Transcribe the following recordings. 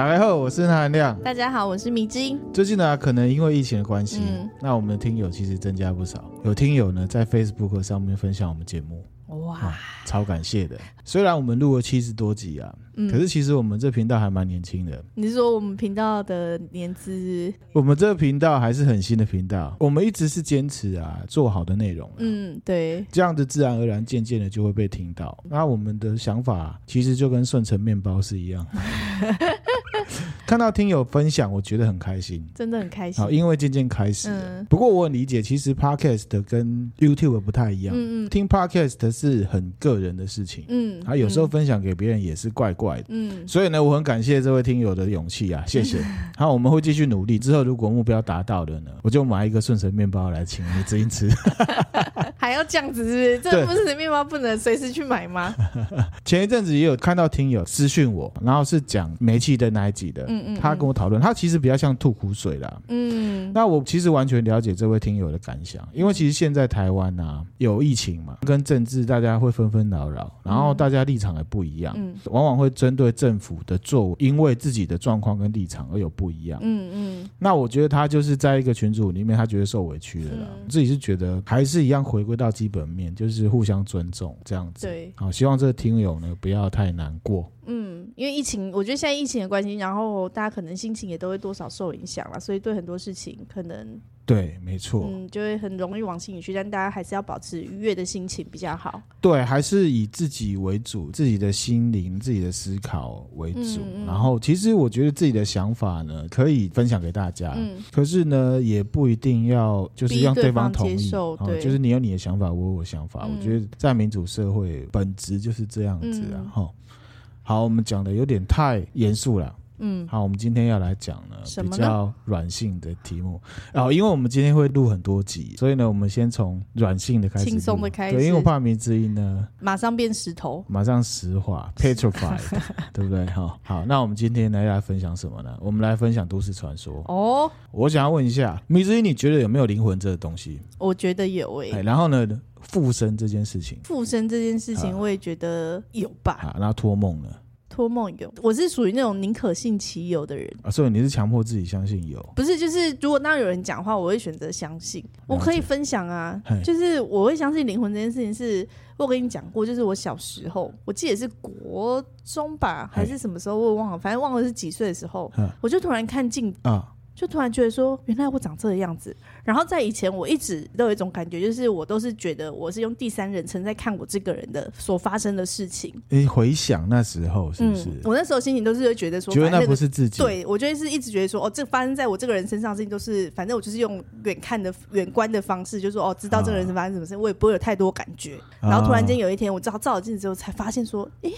大家好，我是韩亮。大家好，我是米晶。最近呢，可能因为疫情的关系，嗯、那我们的听友其实增加不少。有听友呢在 Facebook 上面分享我们节目。哇、啊，超感谢的！虽然我们录了七十多集啊，嗯、可是其实我们这频道还蛮年轻的。你是说我们频道的年资？我们这个频道还是很新的频道，我们一直是坚持啊做好的内容。嗯，对，这样子自然而然渐渐的就会被听到。那我们的想法其实就跟顺成面包是一样。看到听友分享，我觉得很开心，真的很开心。好，因为渐渐开始了。嗯、不过我很理解，其实 Podcast 跟 YouTube 不太一样。嗯嗯，听 Podcast 是很个人的事情。嗯，他有时候分享给别人也是怪怪的。嗯，所以呢，我很感谢这位听友的勇气啊，谢谢。好，我们会继续努力。之后如果目标达到了呢，我就买一个顺成面包来请你吃一吃。还要这样子是不是？这个不是面包不能随时去买吗？前一阵子也有看到听友私讯我，然后是讲煤气灯那一集的。嗯嗯，他跟我讨论，他其实比较像吐苦水啦。嗯，那我其实完全了解这位听友的感想，因为其实现在台湾啊有疫情嘛，跟政治大家会纷纷扰扰，然后大家立场也不一样，嗯，往往会针对政府的作为，因为自己的状况跟立场而有不一样。嗯嗯，那我觉得他就是在一个群组里面，他觉得受委屈了啦，自己是觉得还是一样回归到基本面，就是互相尊重这样子。对，好，希望这个听友呢不要太难过。嗯，因为疫情，我觉得现在疫情的关系，然后大家可能心情也都会多少受影响了，所以对很多事情可能对，没错，嗯，就会很容易往心里去。但大家还是要保持愉悦的心情比较好。对，还是以自己为主，自己的心灵、自己的思考为主。嗯嗯，然后，其实我觉得自己的想法呢，可以分享给大家。嗯，可是呢，也不一定要就是让对方同意。接受，对，就是你有你的想法，我有我的想法。嗯，我觉得在民主社会，本质就是这样子啊。哈、嗯。好，我们讲的有点太严肃了。嗯，好，我们今天要来讲呢，呢比较软性的题目。然后，因为我们今天会录很多集，所以呢，我们先从软性的开始，轻松的开始。对，因为我怕名字音呢，马上变石头，马上石化，petrified，对不对？好，好，那我们今天来来分享什么呢？我们来分享都市传说。哦，我想要问一下，名字音，你觉得有没有灵魂这个东西？我觉得有诶、欸。然后呢，附身这件事情，附身这件事情，我也觉得有吧。啊，那托梦呢？托梦有，我是属于那种宁可信其有的人啊，所以你是强迫自己相信有？不是，就是如果当有人讲话，我会选择相信。我可以分享啊，就是我会相信灵魂这件事情是，是我跟你讲过，就是我小时候，我记得是国中吧，还是什么时候，我也忘了，反正忘了是几岁的时候，我就突然看镜啊。就突然觉得说，原来我长这个样子。然后在以前，我一直都有一种感觉，就是我都是觉得我是用第三人称在看我这个人的所发生的事情。你回想那时候是不是？嗯、我那时候心情都是会觉得说，觉得那不是自己。对，我觉得是一直觉得说，哦，这发生在我这个人身上的事情都是，反正我就是用远看的远观的方式，就是说哦，知道这个人是发生什么事，我也不会有太多感觉。然后突然间有一天，我照照了镜子之后，才发现说，诶，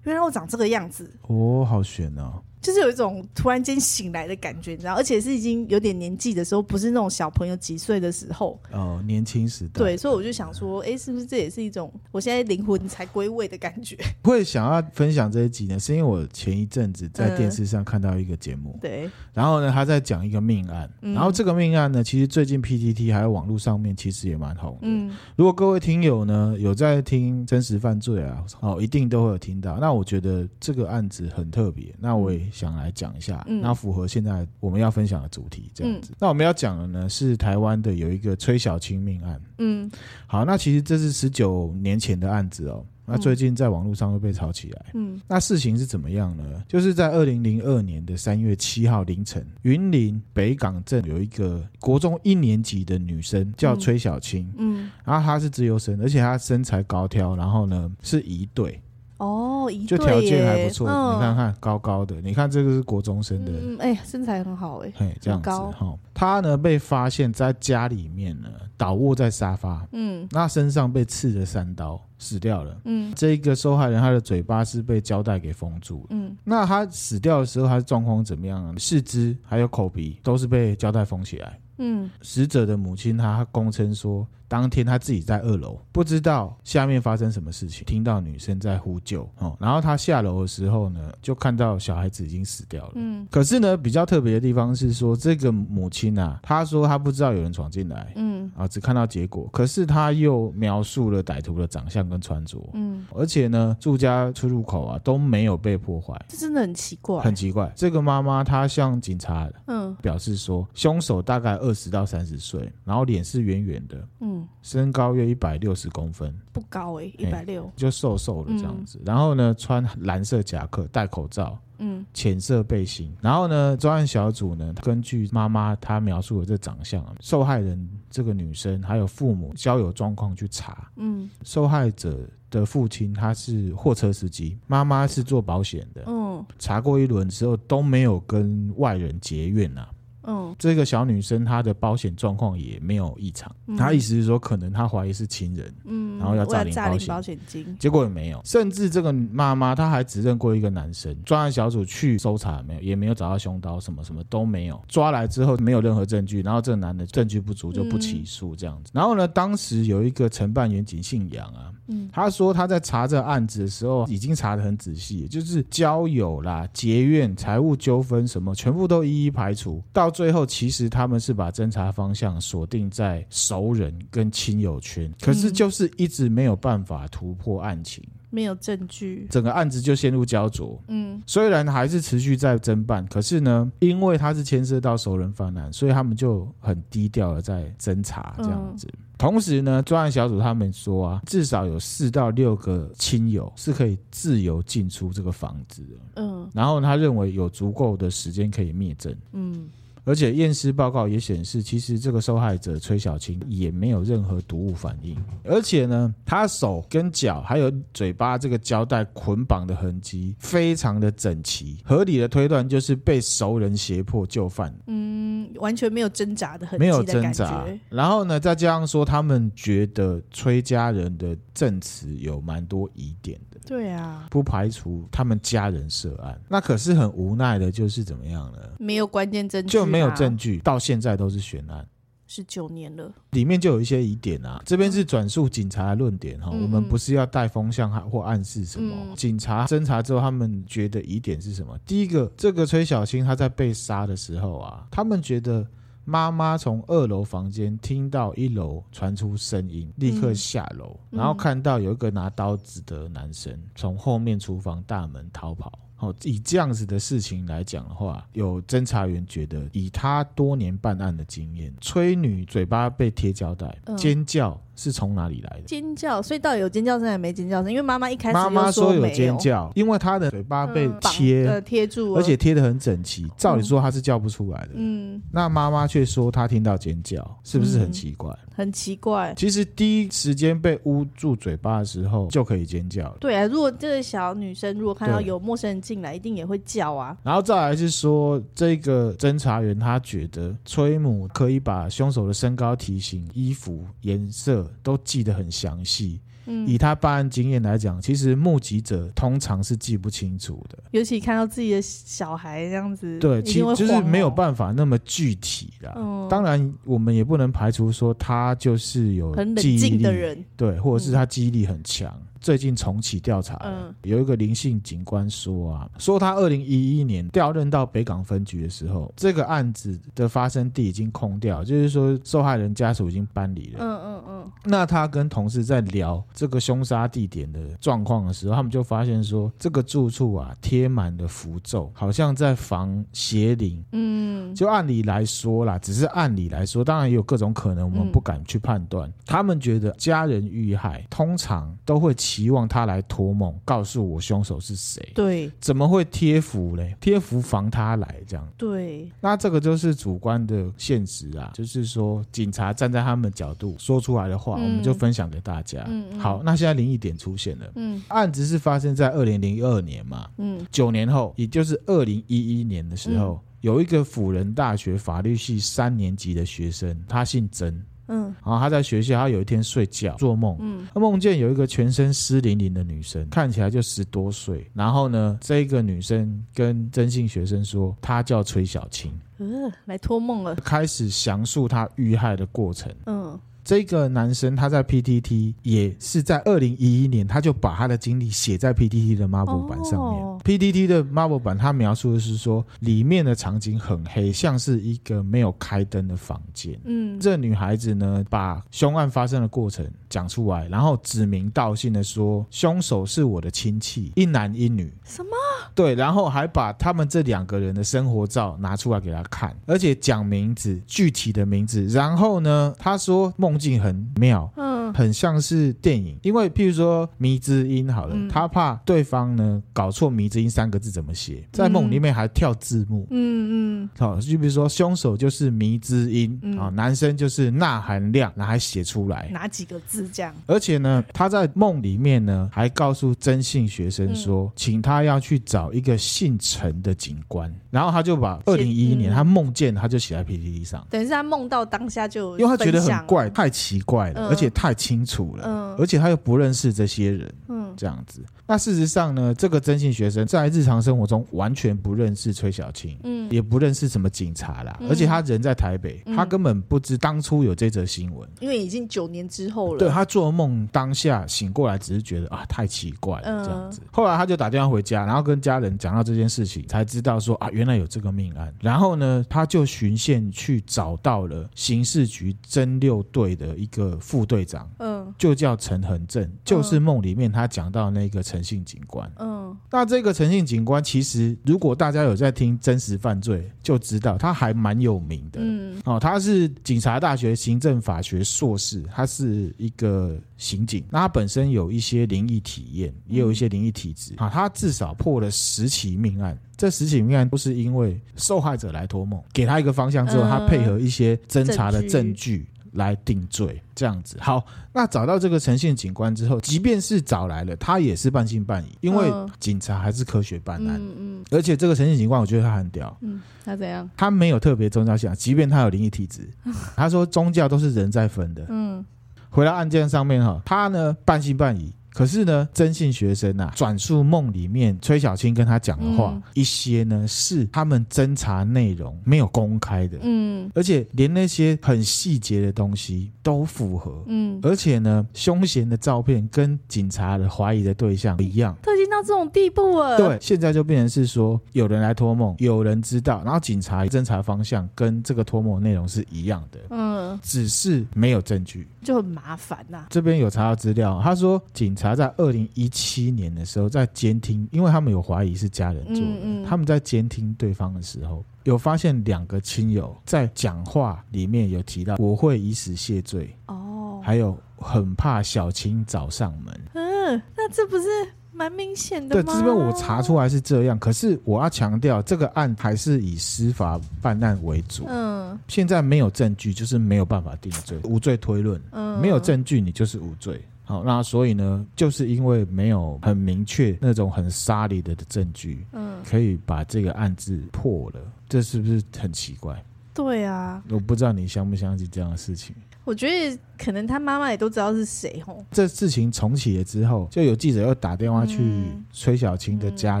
原来我长这个样子。哦，好悬哦。就是有一种突然间醒来的感觉，你知道，而且是已经有点年纪的时候，不是那种小朋友几岁的时候哦，年轻时代。对，所以我就想说，哎，是不是这也是一种我现在灵魂才归位的感觉？会想要分享这一集呢，是因为我前一阵子在电视上看到一个节目，嗯、对，然后呢，他在讲一个命案，嗯、然后这个命案呢，其实最近 PTT 还有网络上面其实也蛮红的。嗯，如果各位听友呢有在听真实犯罪啊，哦，一定都会有听到。那我觉得这个案子很特别，那我也想来讲一下。那符合现在我们要分享的主题，这样子。嗯、那我们要讲的呢是台湾的有一个崔小青命案。嗯，好，那其实这是十九年前的案子哦。那最近在网络上会被炒起来。嗯，那事情是怎么样呢？就是在二零零二年的三月七号凌晨，云林北港镇有一个国中一年级的女生叫崔小青。嗯，然后她是自由生，而且她身材高挑，然后呢是仪队。哦，就条件还不错，嗯、你看看高高的，你看这个是国中生的，嗯，哎、欸，身材很好哎，嘿，这样子哈，他呢被发现在家里面呢倒卧在沙发，嗯，那身上被刺了三刀，死掉了，嗯，这一个受害人他的嘴巴是被胶带给封住了，嗯，那他死掉的时候他的状况怎么样呢？四肢还有口鼻都是被胶带封起来。嗯，死者的母亲她供称说，当天他自己在二楼，不知道。下面发生什么事情，听到女生在呼救。哦，然后他下楼的时候呢，就看到小孩子已经死掉了。嗯，可是呢，比较特别的地方是说，这个母亲啊，她说她不知道有人闯进来。嗯。嗯啊，只看到结果，可是她又描述了歹徒的长相跟穿着，嗯，而且呢，住家出入口啊都没有被破坏，这真的很奇怪，很奇怪。这个妈妈她向警察嗯。表示说，凶手大概二十到三十岁，然后脸是圆圆的，嗯，身高约一百六十公分，不高哎、欸，一百六，就瘦瘦的这样子。嗯、然后呢，穿蓝色夹克，戴口罩。嗯，浅色背心，然后呢，专案小组呢，根据妈妈她描述的这长相，受害人这个女生还有父母交友状况去查，嗯，受害者的父亲他是货车司机，妈妈是做保险的，嗯，查过一轮之后都没有跟外人结怨呐、啊。嗯，这个小女生她的保险状况也没有异常，嗯、她意思是说，可能她怀疑是情人，嗯，然后要诈领保险，保险金，结果也没有，甚至这个妈妈她还指认过一个男生，专案小组去搜查没有，也没有找到凶刀，什么什么都没有，抓来之后没有任何证据，然后这个男的证据不足就不起诉这样子，嗯、然后呢，当时有一个承办员警姓杨啊。嗯，他说他在查这个案子的时候，已经查得很仔细，就是交友啦、结怨、财务纠纷什么，全部都一一排除。到最后，其实他们是把侦查方向锁定在熟人跟亲友圈，可是就是一直没有办法突破案情。没有证据，整个案子就陷入焦灼。嗯，虽然还是持续在侦办，可是呢，因为他是牵涉到熟人犯案，所以他们就很低调的在侦查这样子。嗯、同时呢，专案小组他们说啊，至少有四到六个亲友是可以自由进出这个房子的。嗯，然后他认为有足够的时间可以灭证。嗯。而且验尸报告也显示，其实这个受害者崔小青也没有任何毒物反应，而且呢，他手跟脚还有嘴巴这个胶带捆绑的痕迹非常的整齐，合理的推断就是被熟人胁迫就范。嗯，完全没有挣扎的痕迹，没有挣扎。然后呢，再加上说，他们觉得崔家人的证词有蛮多疑点的。对啊，不排除他们家人涉案。那可是很无奈的，就是怎么样呢？没有关键证据，就没有证据，到现在都是悬案，是九年了，里面就有一些疑点啊。这边是转述警察的论点哈，嗯、我们不是要带风向或暗示什么。嗯、警察侦查之后，他们觉得疑点是什么？第一个，这个崔小青她在被杀的时候啊，他们觉得。妈妈从二楼房间听到一楼传出声音，立刻下楼，嗯、然后看到有一个拿刀子的男生从后面厨房大门逃跑。哦，以这样子的事情来讲的话，有侦查员觉得，以他多年办案的经验，崔女嘴巴被贴胶带，嗯、尖叫。是从哪里来的尖叫？所以到底有尖叫声还是没尖叫声？因为妈妈一开始妈妈说有尖叫，因为她的嘴巴被贴呃贴住，而且贴的很整齐。照理说她是叫不出来的，嗯，那妈妈却说她听到尖叫，是不是很奇怪？很奇怪。其实第一时间被捂住嘴巴的时候就可以尖叫。对啊，如果这个小女生如果看到有陌生人进来，一定也会叫啊。然后再来是说，这个侦查员他觉得崔母可以把凶手的身高、体型、衣服颜色。都记得很详细。嗯，以他办案经验来讲，其实目击者通常是记不清楚的。尤其看到自己的小孩这样子，对，其实就是没有办法那么具体的。嗯，当然，我们也不能排除说他就是有很冷静的人，对，或者是他记忆力很强。嗯最近重启调查，嗯，有一个林姓警官说啊，说他二零一一年调任到北港分局的时候，这个案子的发生地已经空掉，就是说受害人家属已经搬离了。嗯嗯嗯。那他跟同事在聊这个凶杀地点的状况的时候，他们就发现说，这个住处啊贴满了符咒，好像在防邪灵。嗯，就按理来说啦，只是按理来说，当然也有各种可能，我们不敢去判断。嗯，他们觉得家人遇害，通常都会起。希望他来托梦，告诉我凶手是谁。对，怎么会贴符嘞？贴符防他来这样。对，那这个就是主观的现实啊，就是说警察站在他们角度说出来的话，嗯、我们就分享给大家。嗯嗯、好，那现在灵异点出现了。嗯，案子是发生在二零零二年嘛。嗯，九年后，也就是二零一一年的时候，嗯、有一个辅仁大学法律系三年级的学生，他姓曾。嗯，然后他在学校，他有一天睡觉做梦，嗯，他梦见有一个全身湿淋淋的女生，看起来就十多岁。然后呢，这个女生跟曾姓学生说，她叫崔小青，呃，来托梦了，开始详述她遇害的过程。嗯。这个男生他在 PTT 也是在二零一一年，他就把他的经历写在 PTT 的 Marvel 版上面。哦、PTT 的 Marvel 版，他描述的是说，里面的场景很黑，像是一个没有开灯的房间。嗯，这女孩子呢，把凶案发生的过程讲出来，然后指名道姓的说，凶手是我的亲戚，一男一女。什么？对，然后还把他们这两个人的生活照拿出来给他看，而且讲名字，具体的名字。然后呢，他说梦境很妙，嗯，很像是电影。因为譬如说“迷之音”好了，嗯、他怕对方呢搞错“迷之音”三个字怎么写，在梦里面还跳字幕，嗯嗯，好，就比如说凶手就是“迷之音”啊、嗯，男生就是“钠含量”，然后还写出来。哪几个字这样。而且呢，他在梦里面呢还告诉真性学生说，嗯、请他要去找一个姓陈的警官，然后他就把二零一一年他梦见他就写在 PPT 上，等于是他梦到当下就，因为他觉得很怪，太奇怪了，嗯、而且太清楚了，嗯、而且他又不认识这些人，嗯，这样子。那事实上呢，这个征信学生在日常生活中完全不认识崔小青，嗯，也不认识什么警察啦，嗯、而且他人在台北，嗯、他根本不知当初有这则新闻，因为已经九年之后了。对，他做梦当下醒过来，只是觉得啊太奇怪了这样子。嗯、后来他就打电话回家，然后跟家人讲到这件事情，才知道说啊原来有这个命案。然后呢，他就循线去找到了刑事局侦六队的一个副队长，嗯，就叫陈恒正，就是梦里面他讲到那个。陈姓警官，嗯，那这个诚信警官其实，如果大家有在听真实犯罪，就知道他还蛮有名的，嗯，哦，他是警察大学行政法学硕士，他是一个刑警，那他本身有一些灵异体验，也有一些灵异体质，啊，他至少破了十起命案，这十起命案都是因为受害者来托梦，给他一个方向之后，他配合一些侦查的证据。来定罪这样子。好，那找到这个陈姓警官之后，即便是找来了，他也是半信半疑，因为警察还是科学办案。嗯嗯。而且这个陈姓警官，我觉得他很屌。嗯。他怎样？他没有特别宗教信仰，即便他有灵异体质。他说宗教都是人在分的。嗯。回到案件上面哈，他呢半信半疑。可是呢，征信学生啊，转述梦里面崔小青跟他讲的话，嗯、一些呢是他们侦查内容没有公开的，嗯，而且连那些很细节的东西都符合，嗯，而且呢，凶嫌的照片跟警察的怀疑的对象一样，都已经到这种地步了。对，现在就变成是说有人来托梦，有人知道，然后警察侦查方向跟这个托梦内容是一样的，嗯，只是没有证据，就很麻烦呐、啊。这边有查到资料，他说警察。他在二零一七年的时候，在监听，因为他们有怀疑是家人做的，嗯嗯、他们在监听对方的时候，有发现两个亲友在讲话里面有提到我会以死谢罪哦，还有很怕小青找上门。嗯，那这不是蛮明显的吗？对，这边我查出来是这样，可是我要强调，这个案还是以司法办案为主。嗯，现在没有证据，就是没有办法定罪，无罪推论。嗯，没有证据，你就是无罪。好，那所以呢，就是因为没有很明确那种很沙里的的证据，嗯，可以把这个案子破了，这是不是很奇怪？对啊，我不知道你相不相信这样的事情。我觉得可能他妈妈也都知道是谁吼。这事情重启了之后，就有记者又打电话去崔小青的家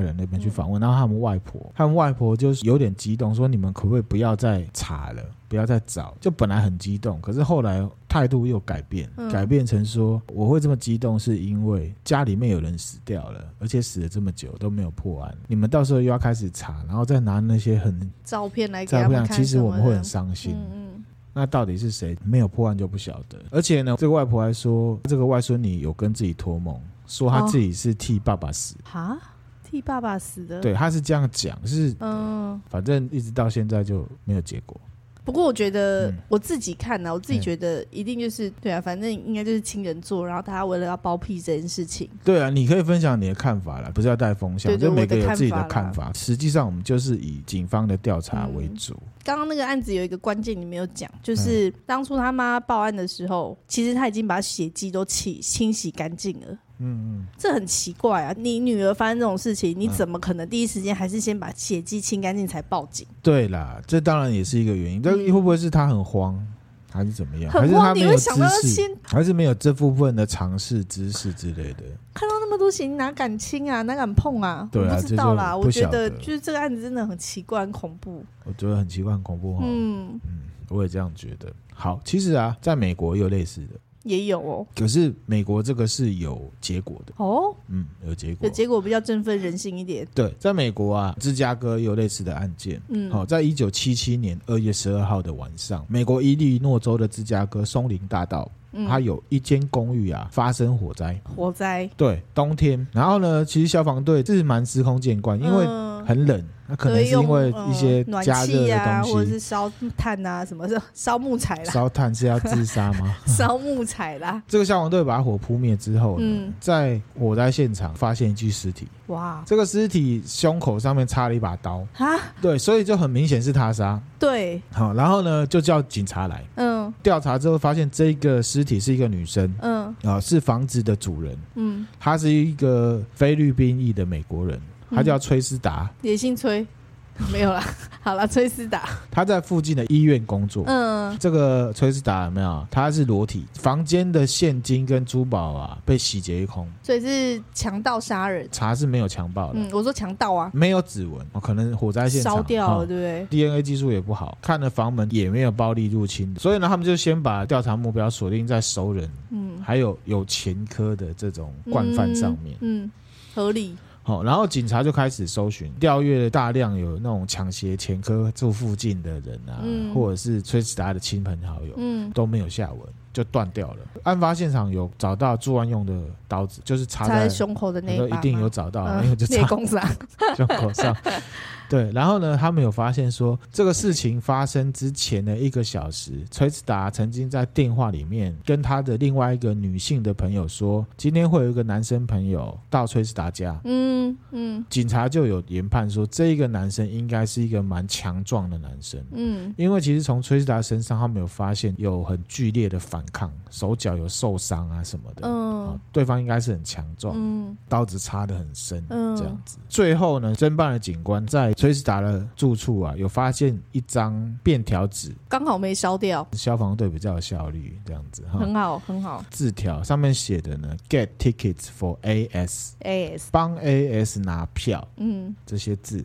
人那边去访问，嗯嗯、然后他们外婆，他们外婆就是有点激动，说你们可不可以不要再查了，不要再找？就本来很激动，可是后来态度又改变，嗯、改变成说我会这么激动是因为家里面有人死掉了，而且死了这么久都没有破案，你们到时候又要开始查，然后再拿那些很照片来看，其实我们会很伤心。那到底是谁？没有破案就不晓得。而且呢，这个外婆还说，这个外孙女有跟自己托梦，说她自己是替爸爸死。啊？替爸爸死的？对，她是这样讲，是嗯，反正一直到现在就没有结果。不过我觉得我自己看呢、我自己觉得一定就是对啊，反正应该就是亲人做，然后他为了要包庇这件事情。对啊，你可以分享你的看法啦，不是要带风向，就每个人有自己的看法。实际上，我们就是以警方的调查为主。刚刚、嗯、那个案子有一个关键你没有讲，就是当初他妈报案的时候，其实他已经把血迹都清清洗干净了。嗯嗯，这很奇怪啊！你女儿发生这种事情，你怎么可能第一时间还是先把血迹清干净才报警？对啦，这当然也是一个原因。但会不会是她很慌，还是怎么样？很慌，你会想到先，还是没有这部分的常识知识之类的？看到那么多血，哪敢亲啊？哪敢碰啊？对啊，不知道啦。我觉得就是这个案子真的很奇怪、很恐怖。我觉得很奇怪、很恐怖哈。嗯嗯。我也这样觉得。好，其实啊，在美国也有类似的。也有哦，可是美国这个是有结果的。哦，嗯，有结果，有结果比较振奋人心一点。对，在美国啊，芝加哥有类似的案件，嗯，好，在一九七七年二月十二号的晚上，美国伊利诺州的芝加哥松林大道，嗯，它有一间公寓啊发生火灾，火灾，对，冬天，然后呢，其实消防队这是蛮司空见惯，因为很冷。那可能是因为一些加热的东西，啊、或者是烧炭啊，什么的，烧木材啦。烧炭是要自杀吗？烧木材啦。这个消防队把火扑灭之后呢，嗯、在火灾现场发现一具尸体。哇！这个尸体胸口上面插了一把刀啊。对，所以就很明显是他杀。对。好，然后呢，就叫警察来。嗯。调查之后发现，这个尸体是一个女生。嗯。啊，是房子的主人。嗯。她是一个菲律宾裔的美国人。他叫崔斯达，也姓崔，没有啦。好了，崔斯达，他在附近的医院工作。嗯，这个崔斯达有没有？他是裸体，房间的现金跟珠宝啊被洗劫一空，所以是强盗杀人。查是没有强暴的。嗯，我说强盗啊，没有指纹，可能火灾现场烧掉了，对不对？DNA 技术也不好，看了房门也没有暴力入侵，所以呢，他们就先把调查目标锁定在熟人，嗯，还有有前科的这种惯犯上面，嗯，嗯，合理。好，然后警察就开始搜寻，调阅了大量有那种抢劫前科住附近的人啊，嗯、或者是崔子达的亲朋好友，嗯，都没有下文，就断掉了。案发现场有找到作案用的刀子，就是插在，胸口的那一把，一定有找到，因为、嗯、就插 胸口上。对，然后呢，他们有发现说，这个事情发生之前的一个小时，崔斯达曾经在电话里面跟他的另外一个女性的朋友说，今天会有一个男生朋友到崔斯达家。嗯嗯，警察就有研判说，这一个男生应该是一个蛮强壮的男生。嗯，因为其实从崔斯达身上，他们有发现有很剧烈的反抗，手脚有受伤啊什么的。嗯，对方应该是很强壮。嗯，刀子插得很深。嗯，这样子。最后呢，侦办的警官在。崔斯达的住处啊，有发现一张便条纸，刚好没烧掉。消防队比较有效率，这样子哈，很好很好。字条上面写的呢，Get tickets for AS，AS 帮 AS 拿票，嗯，这些字，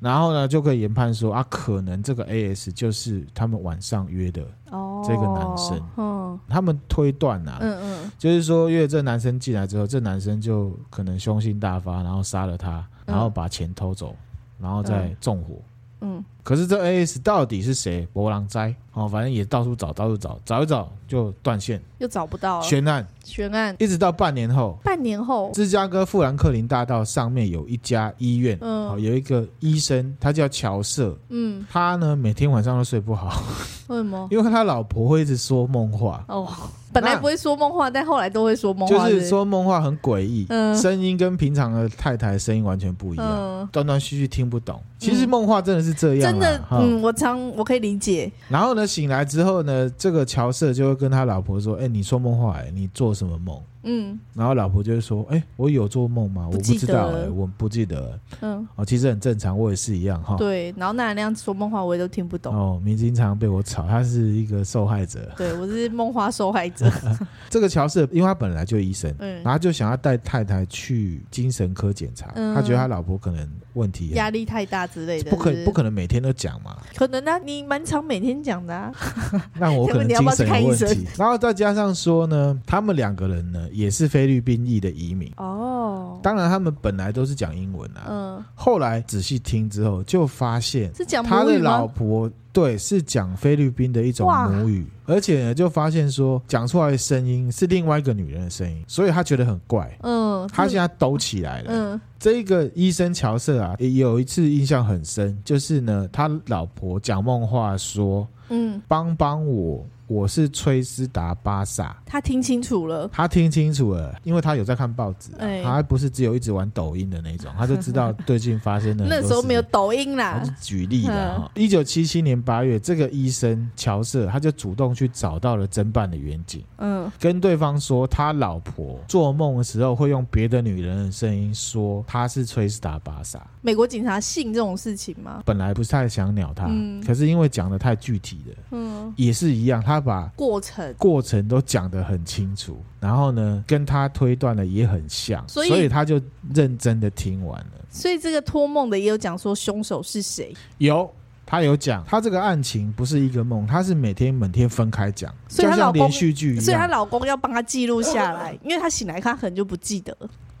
然后呢就可以研判说啊，可能这个 AS 就是他们晚上约的哦，这个男生，哦，他们推断啊，嗯嗯，就是说约这男生进来之后，这男生就可能凶性大发，然后杀了他，然后把钱偷走。然后再纵火，嗯，可是这 AS 到底是谁？博朗灾哦，反正也到处找，到处找，找一找就断线，又找不到悬案，悬案，一直到半年后，半年后，芝加哥富兰克林大道上面有一家医院，嗯，有一个医生，他叫乔瑟，嗯，他呢每天晚上都睡不好，为什么？因为他老婆会一直说梦话，哦。本来不会说梦话，但后来都会说梦话。就是说梦话很诡异，嗯，声音跟平常的太太声音完全不一样，断断续续听不懂。其实梦话真的是这样，真的，嗯，我常我可以理解。然后呢，醒来之后呢，这个乔瑟就会跟他老婆说：“哎，你说梦话，哎，你做什么梦？”嗯，然后老婆就会说：“哎，我有做梦吗？我不知道，哎，我不记得。”嗯，哦，其实很正常，我也是一样哈。对，然后那那样说梦话，我也都听不懂。哦，明经常被我吵，他是一个受害者。对，我是梦话受害者。这个乔是，因为他本来就医生，嗯，然后就想要带太太去精神科检查，他觉得他老婆可能问题压力太大之类的，不可不可能每天都讲嘛？可能啊，你蛮常每天讲的啊。那我可能精神有问题。然后再加上说呢，他们两个人呢也是菲律宾。裔的移民。哦，当然他们本来都是讲英文啊，嗯，后来仔细听之后就发现是讲他的老婆对是讲菲律宾的一种母语，而且呢就发现说讲出来的声音是另外一个女人的声音，所以他觉得很怪，嗯，他现在抖起来了，嗯，这个医生乔瑟啊，有一次印象很深，就是呢他老婆讲梦话说，嗯，帮帮我。我是崔斯达巴萨，他听清楚了，他听清楚了，因为他有在看报纸，啊，欸、他还不是只有一直玩抖音的那种，他就知道最近发生的。那时候没有抖音啦。举例的哈，一九七七年八月，这个医生乔瑟他就主动去找到了侦办的远景，嗯，跟对方说他老婆做梦的时候会用别的女人的声音说他是崔斯达巴萨。美国警察信这种事情吗？本来不是太想鸟他，嗯、可是因为讲的太具体了，嗯，也是一样，他把过程过程都讲得很清楚，然后呢，跟他推断的也很像，所以，所以他就认真的听完了。所以这个托梦的也有讲说凶手是谁？有。他有讲，他这个案情不是一个梦，他是每天每天分开讲，所以他老公连续剧一样，所以她老公要帮她记录下来，因为她醒来看可能就不记得。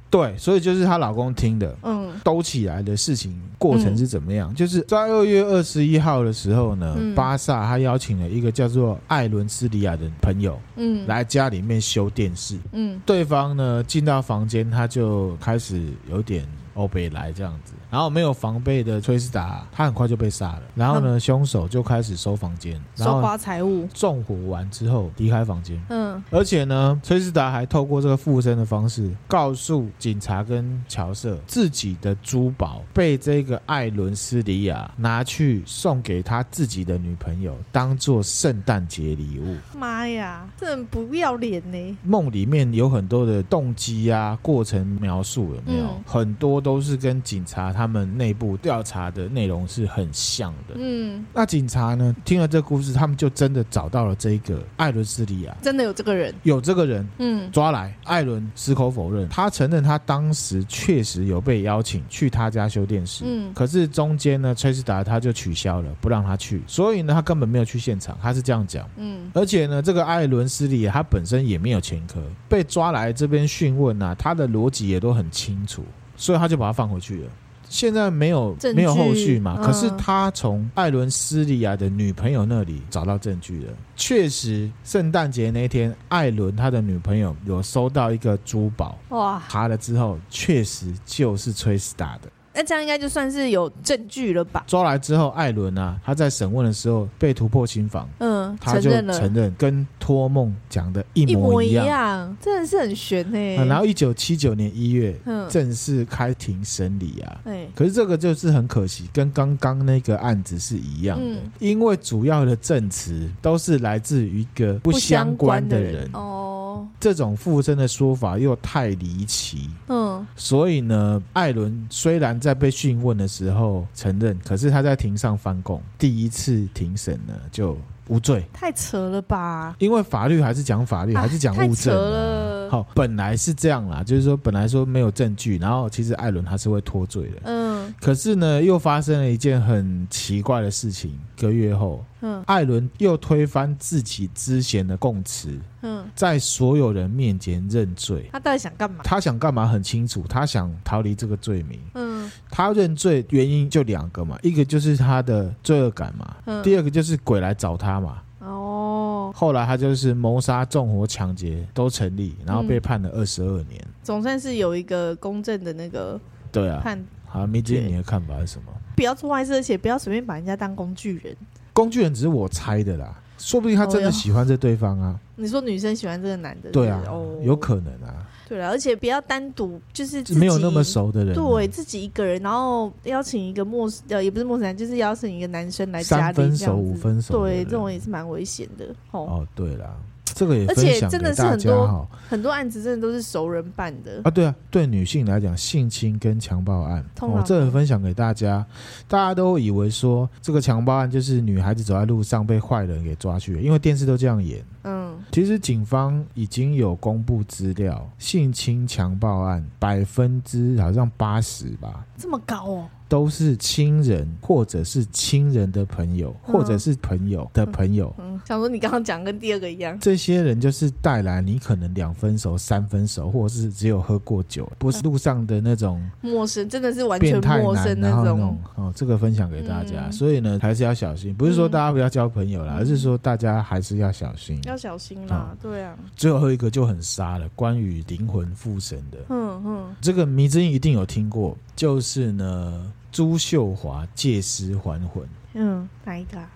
对，所以就是她老公听的，嗯，兜起来的事情过程是怎么样？嗯、就是在二月二十一号的时候呢，嗯、巴萨他邀请了一个叫做艾伦斯里亚的朋友，嗯，来家里面修电视，嗯，对方呢进到房间，他就开始有点欧北来这样子。然后没有防备的崔斯达，他很快就被杀了。然后呢，凶手就开始收房间，搜刮财物，纵火完之后离开房间。嗯，而且呢，崔斯达还透过这个附身的方式，告诉警察跟乔瑟，自己的珠宝被这个艾伦斯里亚拿去送给他自己的女朋友，当做圣诞节礼物。妈呀，这很不要脸呢！梦里面有很多的动机啊，过程描述有没有？嗯、很多都是跟警察。他们内部调查的内容是很像的。嗯，那警察呢，听了这个故事，他们就真的找到了这个艾伦斯利亚，真的有这个人，有这个人。嗯，抓来，艾伦矢口否认，他承认他当时确实有被邀请去他家修电视。嗯，可是中间呢，崔斯达他就取消了，不让他去，所以呢，他根本没有去现场，他是这样讲。嗯，而且呢，这个艾伦斯利亚他本身也没有前科，被抓来这边讯问啊，他的逻辑也都很清楚，所以他就把它放回去了。现在没有没有后续嘛？可是他从艾伦斯里亚的女朋友那里找到证据了。确实，圣诞节那天，艾伦他的女朋友有收到一个珠宝，哇！查了之后，确实就是崔斯达的。那这样应该就算是有证据了吧？抓来之后，艾伦啊，他在审问的时候被突破心房，嗯，他就承认跟托梦讲的一模一样，真的是很悬呢、欸。然后一九七九年一月，嗯，正式开庭审理啊。嗯、可是这个就是很可惜，跟刚刚那个案子是一样的，嗯、因为主要的证词都是来自于一个不相关的人，的人哦。这种附身的说法又太离奇，嗯，所以呢，艾伦虽然。在被讯问的时候承认，可是他在庭上翻供，第一次庭审呢就无罪。太扯了吧？因为法律还是讲法律，还是讲物证。太好，本来是这样啦，就是说本来说没有证据，然后其实艾伦他是会脱罪的。嗯。可是呢，又发生了一件很奇怪的事情。一个月后，嗯，艾伦又推翻自己之前的供词。嗯在所有人面前认罪，他到底想干嘛？他想干嘛很清楚，他想逃离这个罪名。嗯，他认罪原因就两个嘛，一个就是他的罪恶感嘛，嗯，第二个就是鬼来找他嘛。哦，后来他就是谋杀、纵火、抢劫都成立，然后被判了二十二年，嗯，总算是有一个公正的那个对啊判。好，米姐，你的看法是什么？不要做坏事，而且不要随便把人家当工具人。工具人只是我猜的啦。说不定他真的喜欢这对方啊！你说女生喜欢这个男的是是？对啊，有可能啊。对了，而且不要单独，就是没有那么熟的人，对自己一个人，然后邀请一个陌生呃，也不是陌生人，就是邀请一个男生来家里，三分熟五分熟，对，这种也是蛮危险的。哦，对啦。这个也分享给大家哈，很多案子真的都是熟人办的啊。对啊，对女性来讲，性侵跟强暴案，哦，这个分享给大家，大家都以为说这个强暴案就是女孩子走在路上被坏人给抓去了，因为电视都这样演。嗯，其实警方已经有公布资料，性侵强暴案百分之好像八十吧，这么高哦。都是亲人，或者是亲人的朋友，或者是朋友的朋友。嗯，嗯，想说你刚刚讲跟第二个一样，这些人就是带来你可能两分熟、三分熟，或者是只有喝过酒，不是路上的那种陌生，真的是完全陌生那种。那种哦，这个分享给大家，嗯，所以呢，还是要小心。不是说大家不要交朋友啦，嗯，而是说大家还是要小心，要小心啦。哦，对啊。最后一个就很杀了，关于灵魂附身的。嗯嗯，这个迷之音一定有听过，就是呢。朱秀华借尸还魂，嗯，哪一个啊？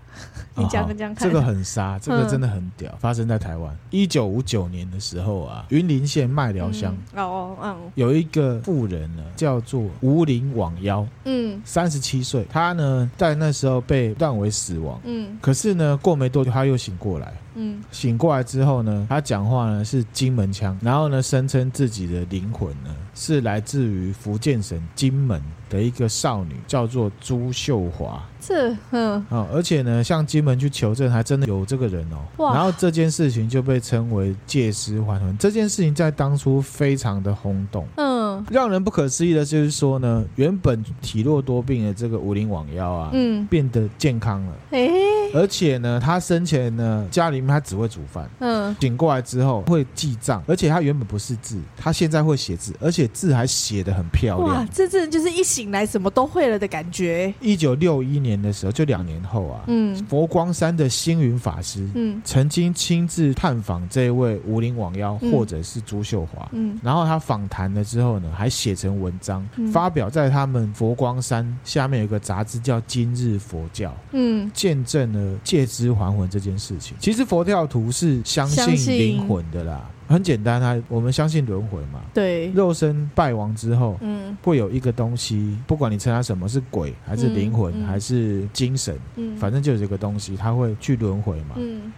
你讲个讲看，这个很杀，这个真的很屌，发生在台湾。一九五九年的时候啊，云林县麦寮乡哦哦，有一个妇人呢，叫做吴林网妖，嗯，三十七岁，她呢在那时候被断为死亡，嗯，可是呢过没多久她又醒过来。嗯，醒过来之后呢，他讲话呢是金门腔，然后呢声称自己的灵魂呢是来自于福建省金门的一个少女，叫做朱秀华。这，嗯，哦，而且呢，向金门去求证，还真的有这个人哦。哇！然后这件事情就被称为借尸还魂。这件事情在当初非常的轰动。嗯。让人不可思议的就是说呢，原本体弱多病的这个武林网妖啊，嗯，变得健康了，哎、欸，而且呢，他生前呢，家里面他只会煮饭，嗯，醒过来之后会记账，而且他原本不识字，他现在会写字，而且字还写的很漂亮。哇，这真的就是一醒来什么都会了的感觉。一九六一年的时候，就两年后啊，嗯，佛光山的星云法师，嗯，曾经亲自探访这位武林网妖，或者是朱秀华，嗯，然后他访谈了之后呢，还写成文章，发表在他们佛光山下面有个杂志叫《今日佛教》，嗯，见证了借尸还魂这件事情。其实佛教徒是相信灵魂的啦。很简单，啊我们相信轮回嘛。对，肉身败亡之后，嗯，会有一个东西，不管你称它什么是鬼，还是灵魂，嗯嗯、还是精神，嗯，反正就有这个东西，它会去轮回嘛。嗯，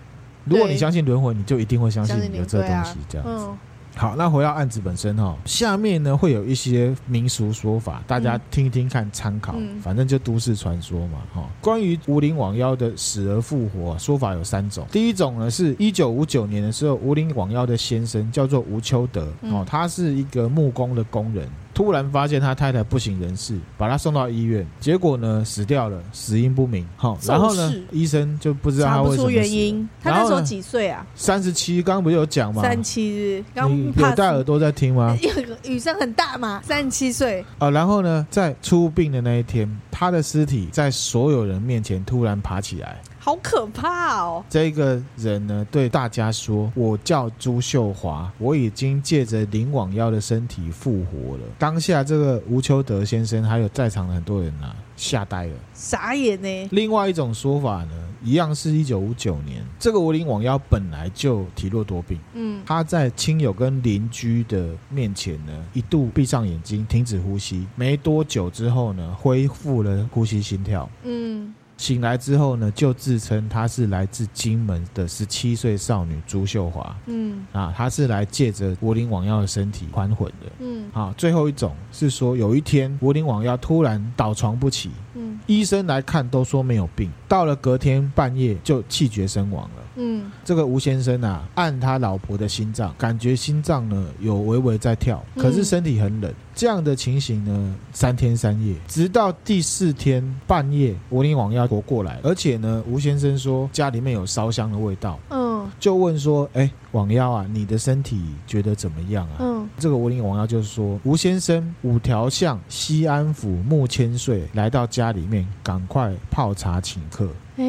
如果你相信轮回，你就一定会相信有这个东西，这样子。好，那回到案子本身哈，下面呢会有一些民俗说法，大家听一听看参考，嗯、反正就都市传说嘛哈。关于武林网妖的死而复活说法有三种，第一种呢是一九五九年的时候，武林网妖的先生叫做吴秋德哦，他是一个木工的工人。突然发现他太太不省人事，把他送到医院，结果呢死掉了，死因不明。好，然后呢医生就不知道他为什么死。查不出原因。他那时候几岁啊？三十七，刚刚不是有讲吗？三十七日，刚你有戴耳朵在听吗？雨声很大嘛，三十七岁。啊，然后呢，在出殡的那一天，他的尸体在所有人面前突然爬起来。好可怕哦！这个人呢，对大家说：“我叫朱秀华，我已经借着林王妖的身体复活了。”当下，这个吴秋德先生还有在场的很多人啊，吓呆了，傻眼呢。另外一种说法呢，一样是一九五九年，这个武林网妖本来就体弱多病，嗯，他在亲友跟邻居的面前呢，一度闭上眼睛，停止呼吸，没多久之后呢，恢复了呼吸心跳，嗯。醒来之后呢，就自称她是来自金门的十七岁少女朱秀华。嗯，啊，她是来借着柏林王耀的身体还魂的。嗯，啊，最后一种是说，有一天柏林王耀突然倒床不起。嗯，医生来看都说没有病，到了隔天半夜就气绝身亡了。嗯，这个吴先生啊，按他老婆的心脏，感觉心脏呢有微微在跳，可是身体很冷。嗯、这样的情形呢，三天三夜，直到第四天半夜，武林王要活过来，而且呢，吴先生说家里面有烧香的味道。嗯，就问说，哎，王妖啊，你的身体觉得怎么样啊？嗯，这个武林王妖就是说，吴先生五条巷西安府木千岁来到家里面，赶快泡茶请客。哎。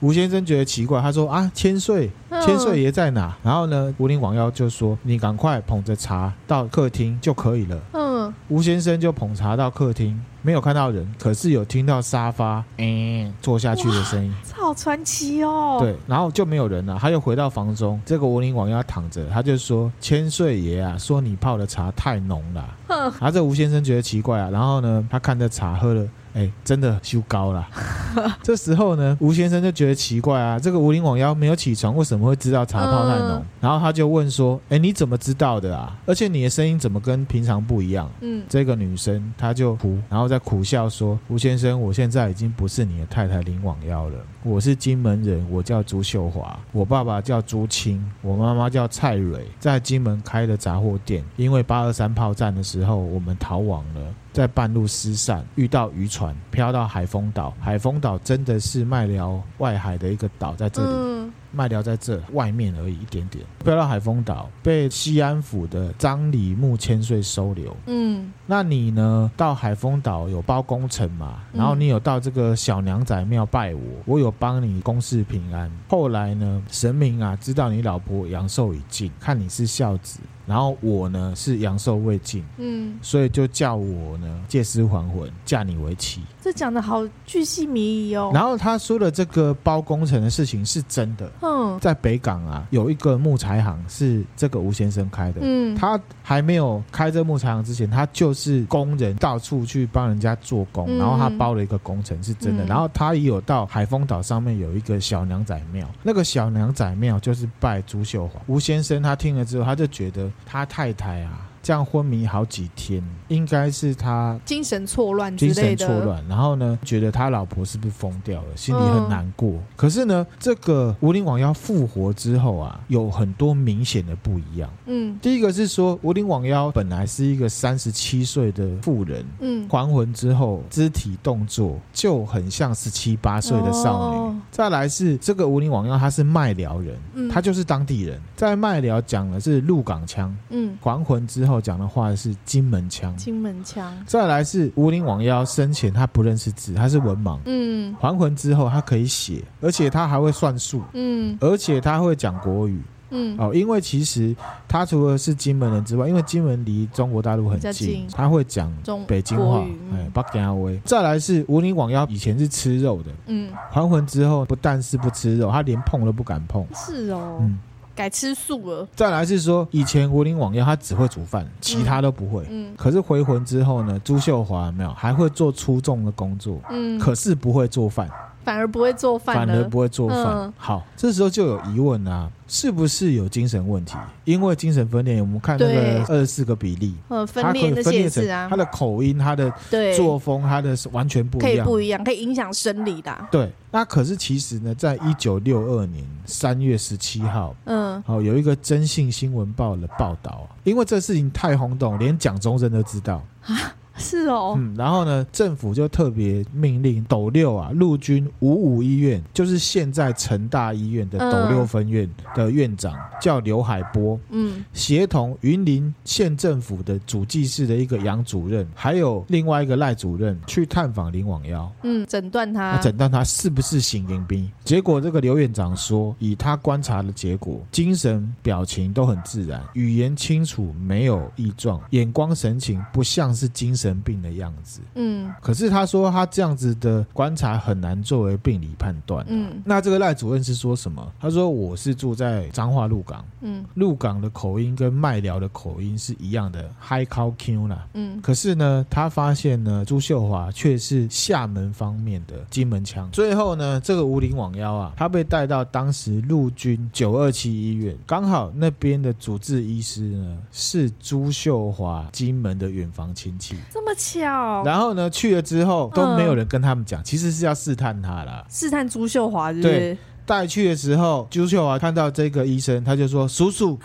吴先生觉得奇怪，他说：“啊，千岁，千岁爷在哪？”然后呢，武林王妖就说：“你赶快捧着茶到客厅就可以了。”嗯，吴先生就捧茶到客厅，没有看到人，可是有听到沙发“嗯”坐下去的声音，这好传奇哦。对，然后就没有人了，他又回到房中，这个武林王要躺着，他就说：“千岁爷啊，说你泡的茶太浓了。”哼，然后这吴先生觉得奇怪啊，然后呢，他看着茶喝了。哎，真的修高了。这时候呢，吴先生就觉得奇怪啊，这个武林王妖没有起床，为什么会知道茶泡太浓？嗯、然后他就问说：“哎，你怎么知道的啊？而且你的声音怎么跟平常不一样？”嗯，这个女生她就哭，然后在苦笑说：“吴先生，我现在已经不是你的太太林王妖了，我是金门人，我叫朱秀华，我爸爸叫朱清，我妈妈叫蔡蕊，在金门开的杂货店，因为八二三炮战的时候，我们逃亡了。”在半路失散，遇到渔船，飘到海丰岛。海丰岛真的是麦寮外海的一个岛，在这里。嗯麦寮在这外面而已，一点点。飘到海丰岛，被西安府的张李木千岁收留。嗯，那你呢？到海丰岛有包工程嘛？然后你有到这个小娘仔庙拜我，我有帮你公事平安。后来呢，神明啊，知道你老婆阳寿已尽，看你是孝子，然后我呢是阳寿未尽，嗯，所以就叫我呢借尸还魂，嫁你为妻。这讲的好巨细靡遗哦。然后他说的这个包工程的事情是真的。嗯，在北港啊，有一个木材行是这个吴先生开的。嗯，他还没有开这木材行之前，他就是工人，到处去帮人家做工。嗯、然后他包了一个工程，是真的。嗯、然后他也有到海丰岛上面有一个小娘仔庙，那个小娘仔庙就是拜朱秀华。吴先生他听了之后，他就觉得他太太啊。这样昏迷好几天，应该是他精神错乱，精神错乱，然后呢，觉得他老婆是不是疯掉了，心里很难过。嗯、可是呢，这个无灵网妖复活之后啊，有很多明显的不一样。嗯，第一个是说，无灵网妖本来是一个三十七岁的妇人，嗯，还魂之后，肢体动作就很像十七八岁的少女。哦、再来是这个无灵网妖，他是麦寮人，嗯、他就是当地人，在麦寮讲的是鹿港腔，嗯，还魂之后讲的话是金门腔，金门腔。再来是无灵网妖生前他不认识字，他是文盲，嗯，还魂之后他可以写，而且他还会算数，嗯，而且他会讲国语。嗯，哦，因为其实他除了是金门人之外，因为金门离中国大陆很近，近。他会讲北京话，哎，北京话。再来是无灵网妖以前是吃肉的，嗯，还魂之后不但是不吃肉，他连碰都不敢碰，是哦，嗯，改吃素了。再来是说以前无灵网妖他只会煮饭，其他都不会，嗯，可是回魂之后呢，朱秀华没有还会做出众的工作，嗯，可是不会做饭。反而不会做饭，反而不会做饭。嗯、好，这时候就有疑问啊，是不是有精神问题？因为精神分裂，我们看那个二十四个比例，呃，分裂的限制啊，他的口音、他的作风、他的完全不一样，可以不一样，可以影响生理的、啊。对，那可是其实呢，在一九六二年三月十七号，嗯，好，有一个征信新闻报的报道，因为这事情太轰动，连蒋中正都知道。啊。是哦，嗯，然后呢，政府就特别命令斗六啊，陆军五五医院，就是现在成大医院的斗六分院的院长、嗯、叫刘海波，嗯，协同云林县政府的主计室的一个杨主任，还有另外一个赖主任去探访林网妖，嗯，诊断他，诊断他是不是醒灵兵。结果这个刘院长说，以他观察的结果，精神表情都很自然，语言清楚，没有异状，眼光神情不像是精神生病的样子，嗯，可是他说他这样子的观察很难作为病理判断，嗯，那这个赖主任是说什么？他说我是住在彰化鹿港，嗯，鹿港的口音跟麦寮的口音是一样的，high call q 啦，嗯，可是呢，他发现呢，朱秀华却是厦门方面的金门腔。最后呢，这个无灵网妖啊，他被带到当时陆军九二七医院，刚好那边的主治医师呢是朱秀华金门的远房亲戚。这么巧，然后呢，去了之后都没有人跟他们讲，嗯、其实是要试探他啦，试探朱秀华是不是？对，带去的时候，朱秀华看到这个医生，他就说：“叔叔。”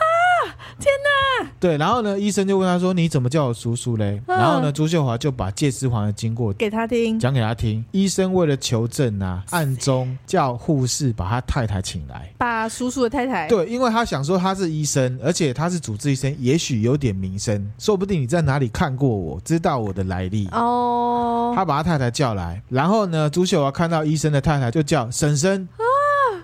天哪！对，然后呢，医生就问他说：“你怎么叫我叔叔嘞？”嗯、然后呢，朱秀华就把借尸还的经过给他听，讲给他听。医生为了求证啊，暗中叫护士把他太太请来，把叔叔的太太。对，因为他想说他是医生，而且他是主治医生，也许有点名声，说不定你在哪里看过我，知道我的来历哦。他把他太太叫来，然后呢，朱秀华看到医生的太太就叫婶婶。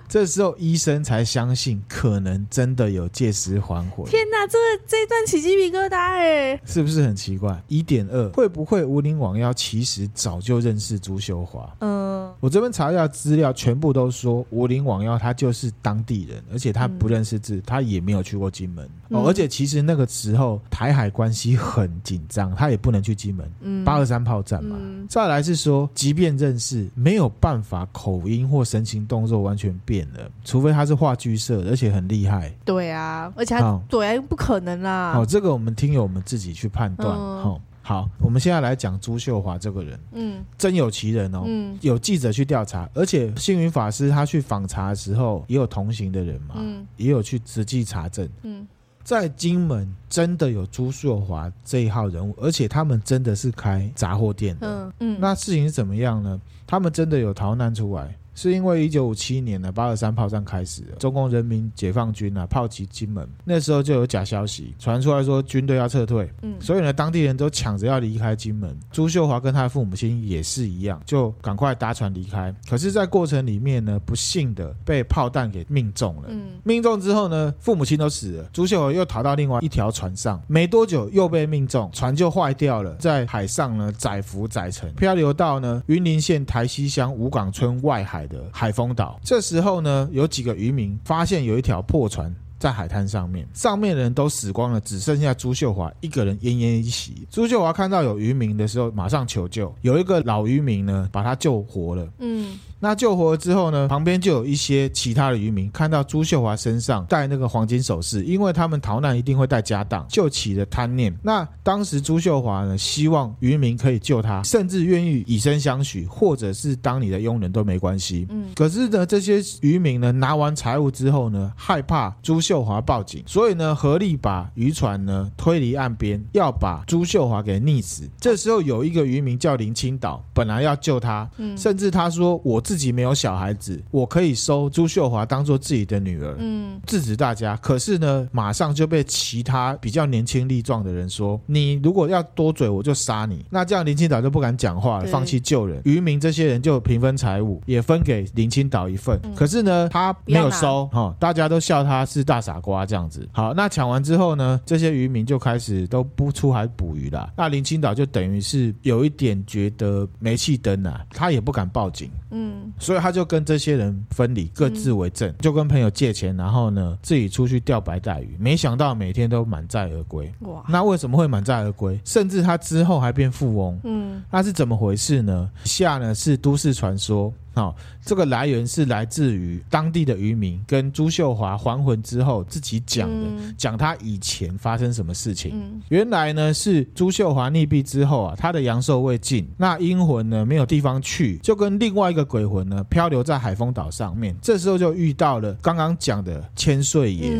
这时候医生才相信，可能真的有借尸还魂。天哪，这这一段起鸡皮疙瘩哎！是不是很奇怪？一点二，会不会无灵网妖其实早就认识朱秀华？嗯，我这边查一下资料，全部都说无灵网妖他就是当地人，而且他不认识字，嗯、他也没有去过金门。哦，而且其实那个时候台海关系很紧张，他也不能去金门。嗯，八二三炮战嘛。嗯、再来是说，即便认识，没有办法口音或神情动作完全变了。除非他是话剧社，而且很厉害。对啊，而且他好对啊，不可能啦。哦，这个我们听友我们自己去判断。好、嗯，好，我们现在来讲朱秀华这个人。嗯，真有其人哦。嗯，有记者去调查，而且星云法师他去访查的时候，也有同行的人嘛。嗯，也有去实际查证。嗯，在金门真的有朱秀华这一号人物，而且他们真的是开杂货店的。嗯嗯，那事情是怎么样呢？他们真的有逃难出来。是因为一九五七年呢，八二三炮战开始了，中共人民解放军啊炮击金门，那时候就有假消息传出来说军队要撤退，嗯，所以呢当地人都抢着要离开金门。朱秀华跟他的父母亲也是一样，就赶快搭船离开。可是，在过程里面呢，不幸的被炮弹给命中了，嗯，命中之后呢，父母亲都死了，朱秀华又逃到另外一条船上，没多久又被命中，船就坏掉了，在海上呢载浮载沉，漂流到呢云林县台西乡五港村外海的。海丰岛，这时候呢，有几个渔民发现有一条破船在海滩上面，上面的人都死光了，只剩下朱秀华一个人奄奄一息。朱秀华看到有渔民的时候，马上求救，有一个老渔民呢，把他救活了。嗯。那救活了之后呢，旁边就有一些其他的渔民看到朱秀华身上戴那个黄金首饰，因为他们逃难一定会带家当，就起了贪念。那当时朱秀华呢，希望渔民可以救他，甚至愿意以身相许，或者是当你的佣人都没关系。嗯，可是呢，这些渔民呢，拿完财物之后呢，害怕朱秀华报警，所以呢，合力把渔船呢推离岸边，要把朱秀华给溺死。这时候有一个渔民叫林青岛，本来要救他，嗯，甚至他说我自己没有小孩子，我可以收朱秀华当做自己的女儿，嗯，制止大家。可是呢，马上就被其他比较年轻力壮的人说，你如果要多嘴，我就杀你。那这样林青岛就不敢讲话了，放弃救人。渔民这些人就平分财物，也分给林青岛一份。可是呢，他没有收，哈，大家都笑他是大傻瓜这样子。好，那抢完之后呢，这些渔民就开始都不出海捕鱼了。那林青岛就等于是有一点觉得煤气灯啊，他也不敢报警，嗯，所以他就跟这些人分离，各自为政，就跟朋友借钱，然后呢自己出去钓白带鱼。没想到每天都满载而归。哇，那为什么会满载而归？甚至他之后还变富翁。嗯，那是怎么回事呢？下呢是都市传说。好，这个来源是来自于当地的渔民跟朱秀华还魂之后自己讲的，讲他以前发生什么事情。原来呢是朱秀华溺毙之后啊，他的阳寿未尽，那阴魂呢没有地方去，就跟另外一个鬼魂呢漂流在海丰岛上面。这时候就遇到了刚刚讲的千岁爷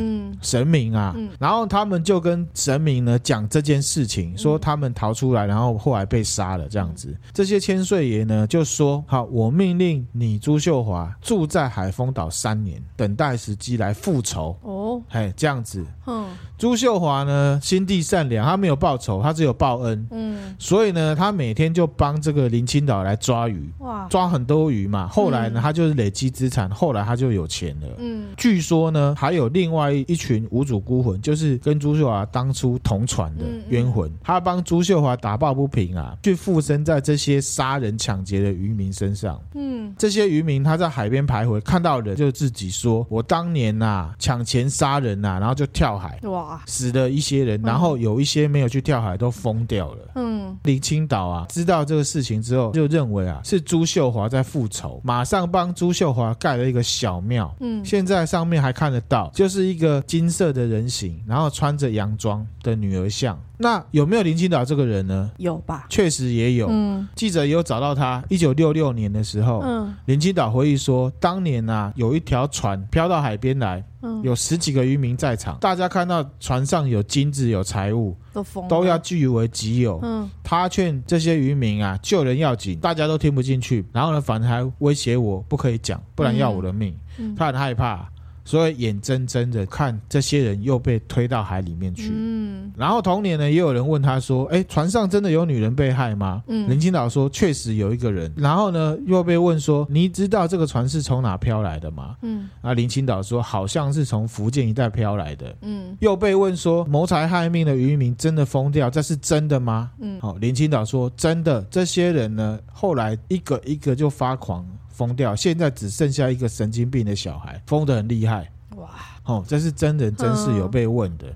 神明啊，然后他们就跟神明呢讲这件事情，说他们逃出来，然后后来被杀了这样子。这些千岁爷呢就说：好，我命令。你朱秀华住在海丰岛三年，等待时机来复仇。哦，嘿，这样子。嗯，朱秀华呢，心地善良，他没有报仇，他只有报恩。嗯，所以呢，他每天就帮这个林青岛来抓鱼。哇，抓很多鱼嘛。后来呢，他就是累积资产，后来他就有钱了。嗯，据说呢，还有另外一群无主孤魂，就是跟朱秀华当初同船的冤魂。他帮朱秀华打抱不平啊，去附身在这些杀人抢劫的渔民身上。嗯。这些渔民他在海边徘徊，看到人就自己说：“我当年呐、啊、抢钱杀人呐、啊，然后就跳海，哇，死了一些人，然后有一些没有去跳海都疯掉了。”嗯，林清岛啊知道这个事情之后，就认为啊是朱秀华在复仇，马上帮朱秀华盖了一个小庙。嗯，现在上面还看得到，就是一个金色的人形，然后穿着洋装的女儿像。那有没有林清岛这个人呢？有吧，确实也有。嗯，记者也有找到他。一九六六年的时候，嗯，林清岛回忆说，当年啊，有一条船漂到海边来，嗯，有十几个渔民在场，大家看到船上有金子、有财物，都疯，都要据为己有。嗯，他劝这些渔民啊，救人要紧，大家都听不进去。然后呢，反而还威胁我不可以讲，不然要我的命。嗯，他很害怕。所以眼睁睁的看这些人又被推到海里面去。嗯，然后同年呢，也有人问他说：“哎，船上真的有女人被害吗？”嗯，林清岛说：“确实有一个人。”然后呢，又被问说：“你知道这个船是从哪飘来的吗？”嗯，啊，林清岛说：“好像是从福建一带飘来的。”嗯，又被问说：“谋财害命的渔民真的疯掉，这是真的吗？”嗯，好，林清岛说：“真的，这些人呢，后来一个一个就发狂。”疯掉，现在只剩下一个神经病的小孩，疯得很厉害。哇，哦，这是真人真事，有被问的。嗯、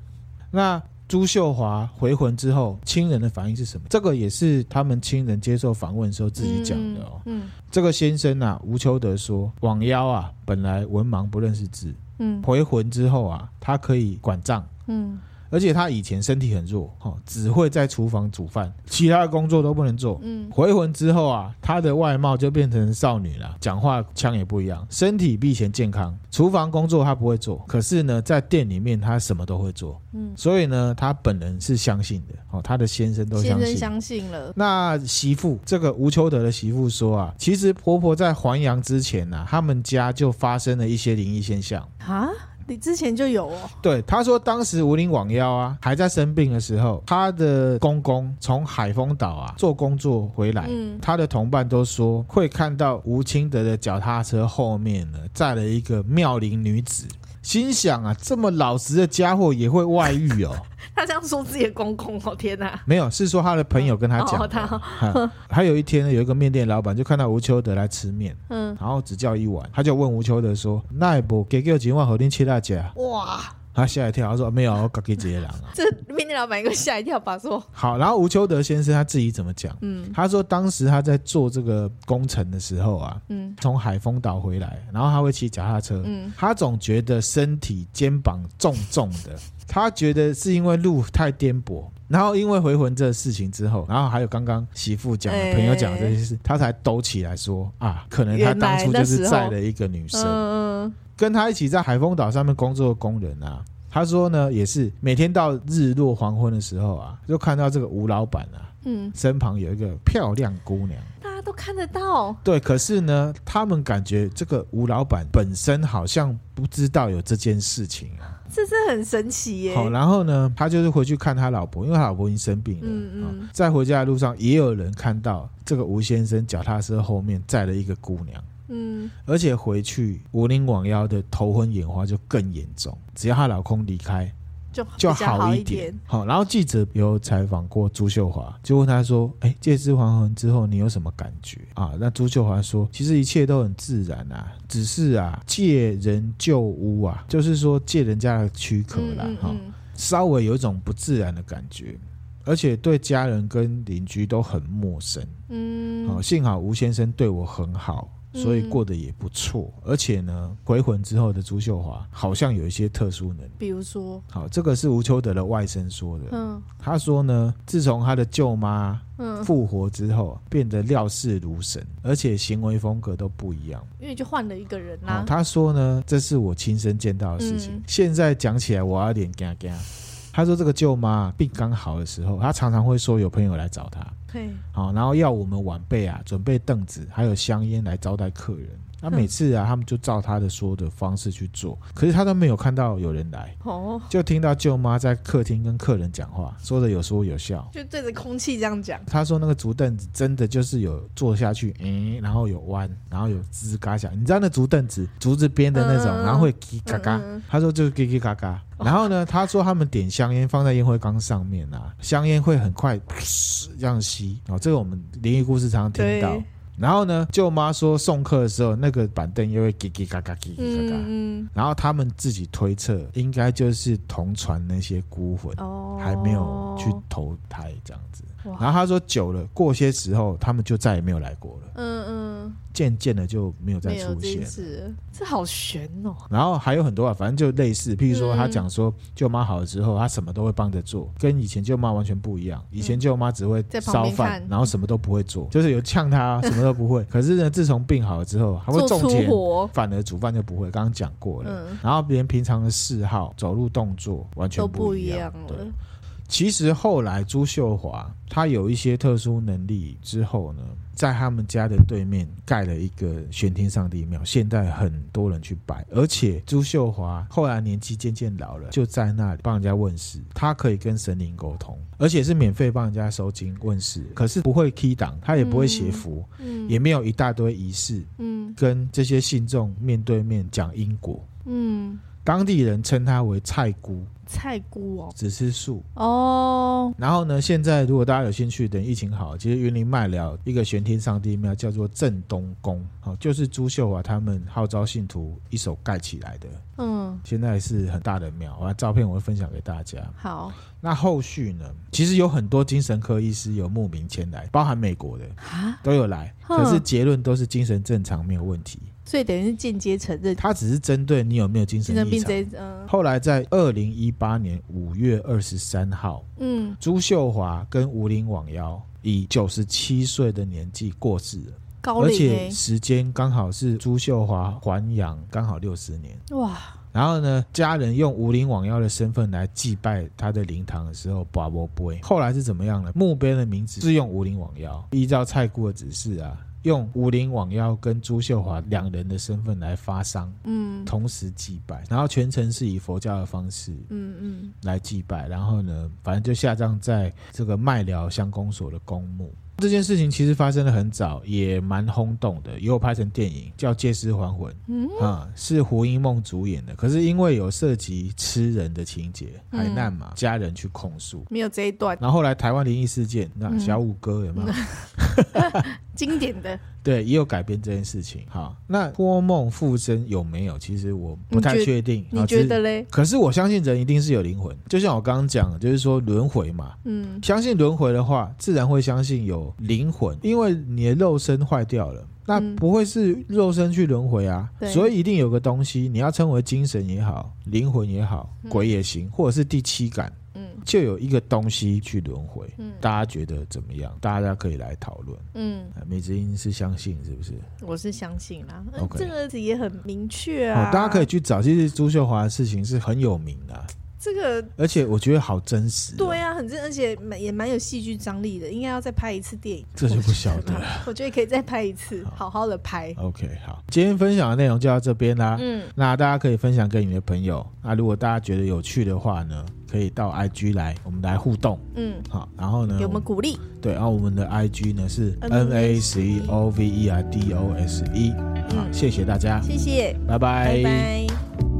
那朱秀华回魂之后，亲人的反应是什么？这个也是他们亲人接受访问的时候自己讲的哦。嗯，嗯这个先生啊，吴秋德说，网妖啊，本来文盲不认识字，嗯，回魂之后啊，他可以管账，嗯。而且他以前身体很弱，哈，只会在厨房煮饭，其他的工作都不能做。嗯，回魂之后啊，他的外貌就变成少女了，讲话腔也不一样，身体比以前健康。厨房工作他不会做，可是呢，在店里面他什么都会做。嗯，所以呢，他本人是相信的，哦，他的先生都相信，先生相信了。那媳妇这个吴秋德的媳妇说啊，其实婆婆在还阳之前呢、啊，他们家就发生了一些灵异现象啊。你之前就有哦？对，他说当时吴林网妖啊还在生病的时候，他的公公从海丰岛啊做工作回来，嗯，他的同伴都说会看到吴清德的脚踏车后面呢载了一个妙龄女子，心想啊，这么老实的家伙也会外遇哦。他这样说自己的公公哦，天哪！没有，是说他的朋友跟他讲的。还有一天呢，有一个面店老板就看到吴秋德来吃面，嗯，然后只叫一碗，他就问吴秋德说：“那也不给给我几万，和您切大家？”哇！他吓一跳，他说没有，我搞给这些人啊。这面店老板一个吓一跳吧，说好。然后吴秋德先生他自己怎么讲？嗯，他说当时他在做这个工程的时候啊，嗯，从海丰岛回来，然后他会骑脚踏车，嗯，他总觉得身体肩膀重重的，他觉得是因为路太颠簸。然后因为回魂这个事情之后，然后还有刚刚媳妇讲的朋友讲的这些事，他才抖起来说啊，可能他当初就是载了一个女生，嗯，跟他一起在海丰岛上面工作的工人啊，他说呢，也是每天到日落黄昏的时候啊，就看到这个吴老板啊，嗯，身旁有一个漂亮姑娘，都看得到，对，可是呢，他们感觉这个吴老板本身好像不知道有这件事情啊。这是很神奇耶！好，然后呢，他就是回去看他老婆，因为他老婆已经生病了。嗯嗯，在回家的路上，也有人看到这个吴先生脚踏车后面载了一个姑娘。嗯，而且回去吴林罔腰的头昏眼花就更严重，只要她老公离开。就就好一点，好。然后记者有采访过朱秀华，就问他说：“哎，借尸还魂之后，你有什么感觉啊？”那朱秀华说：“其实一切都很自然啊，只是啊，借人旧屋啊，就是说借人家的躯壳啦，哈，稍微有一种不自然的感觉，而且对家人跟邻居都很陌生。嗯，好，幸好吴先生对我很好。”所以过得也不错，嗯，而且呢，回魂之后的朱秀华好像有一些特殊能力，比如说，好，这个是吴秋德的外甥说的。嗯，他说呢，自从他的舅妈嗯。复活之后，嗯，变得料事如神，而且行为风格都不一样，因为就换了一个人啦，啊。他说呢，这是我亲身见到的事情，嗯，现在讲起来我有点惊惊。他说：“这个舅妈病刚好的时候，他常常会说有朋友来找他，对，好，然后要我们晚辈啊准备凳子还有香烟来招待客人。”他每次啊，他们就照他的说的方式去做，可是他都没有看到有人来，哦，就听到舅妈在客厅跟客人讲话，说的有说有笑，就对着空气这样讲。他说那个竹凳子真的就是有坐下去，嗯，然后有弯，然后有吱吱嘎响，你知道那竹凳子竹子编的那种，然后会叽嘎嘎。他说就是叽叽嘎嘎。然后呢，他说他们点香烟放在烟灰缸上面啊，香烟会很快这样吸哦，这个我们灵异故事常常听到。然后呢，舅妈说送客的时候，那个板凳又会叽叽嘎嘎叽叽嘎嘎。嗯，然后他们自己推测，应该就是同船那些孤魂，还没有去投胎这样子。然后他说久了，过些时候他们就再也没有来过了。嗯嗯，渐渐的就没有再出现了。这好悬哦。然后还有很多啊，反正就类似，譬如说他讲说舅妈好了之后，他什么都会帮着做，跟以前舅妈完全不一样。以前舅妈只会烧饭，然后什么都不会做，就是有呛他什么都不会。可是呢，自从病好了之后，还会种田，反而煮饭就不会。刚刚讲过了。然后连平常的嗜好、走路动作完全不一样。对。其实后来朱秀华他有一些特殊能力之后呢，在他们家的对面盖了一个玄天上帝庙，现在很多人去拜。而且朱秀华后来年纪渐渐老了，就在那里帮人家问事，他可以跟神灵沟通，而且是免费帮人家收金问事。可是不会 key 档，他也不会写符，嗯，也没有一大堆仪式，嗯，跟这些信众面对面讲因果，嗯。当地人称他为菜姑，菜菇哦，只吃素哦。然后呢，现在如果大家有兴趣，等疫情好，其实云林卖了一个玄天上帝庙叫做正东宫，好，就是朱秀华他们号召信徒一手盖起来的。嗯，现在是很大的庙，我照片我会分享给大家。好，那后续呢？其实有很多精神科医师有慕名前来，包含美国的都有来，可是结论都是精神正常，没有问题。所以等于是间接承认，他只是针对你有没有精神异常。嗯，后来在二零一八年五月二十三号，嗯，朱秀华跟吴林网妖以九十七岁的年纪过世了，而且时间刚好是朱秀华还阳刚好六十年。哇！然后呢，家人用吴林网妖的身份来祭拜他的灵堂的时候，拔波不会。后来是怎么样呢？墓碑的名字是用吴林网妖，依照蔡姑的指示啊。用武林网妖跟朱秀华两人的身份来发丧，嗯，同时祭拜，然后全程是以佛教的方式，嗯嗯，来祭拜，然后呢，反正就下葬在这个麦寮乡公所的公墓。这件事情其实发生的很早，也蛮轰动的，也有拍成电影叫《借尸还魂》，嗯啊，是胡因梦主演的。可是因为有涉及吃人的情节，海难嘛，家人去控诉，没有这一段。然后后来台湾灵异事件，那小五哥有没有？经典的。对，也有改变这件事情。好，那托梦附身有没有？其实我不太确定。你觉得嘞？可是我相信人一定是有灵魂，就像我刚刚讲的，就是说轮回嘛。嗯，相信轮回的话，自然会相信有灵魂，因为你的肉身坏掉了。那不会是肉身去轮回啊，嗯、所以一定有个东西，你要称为精神也好，灵魂也好，鬼也行，或者是第七感，嗯，就有一个东西去轮回。嗯，大家觉得怎么样？大家可以来讨论。嗯，美之音是相信是不是？我是相信啦。OK，这个也很明确啊。大家可以去找，其实朱秀华的事情是很有名的。这个，而且我觉得好真实。对啊，很真，而且蛮也蛮有戏剧张力的，应该要再拍一次电影。这就不晓得 了。我觉得可以再拍一次，好好的拍。OK，好，今天分享的内容就到这边啦。嗯，那大家可以分享给你的朋友。那如果大家觉得有趣的话呢，可以到 IG 来，我们来互动。嗯，好，然后呢，给我们鼓励。对，然后我们的 IG 呢是 N A C O V E R D O S E。好，谢谢大家，谢谢，拜拜，拜拜。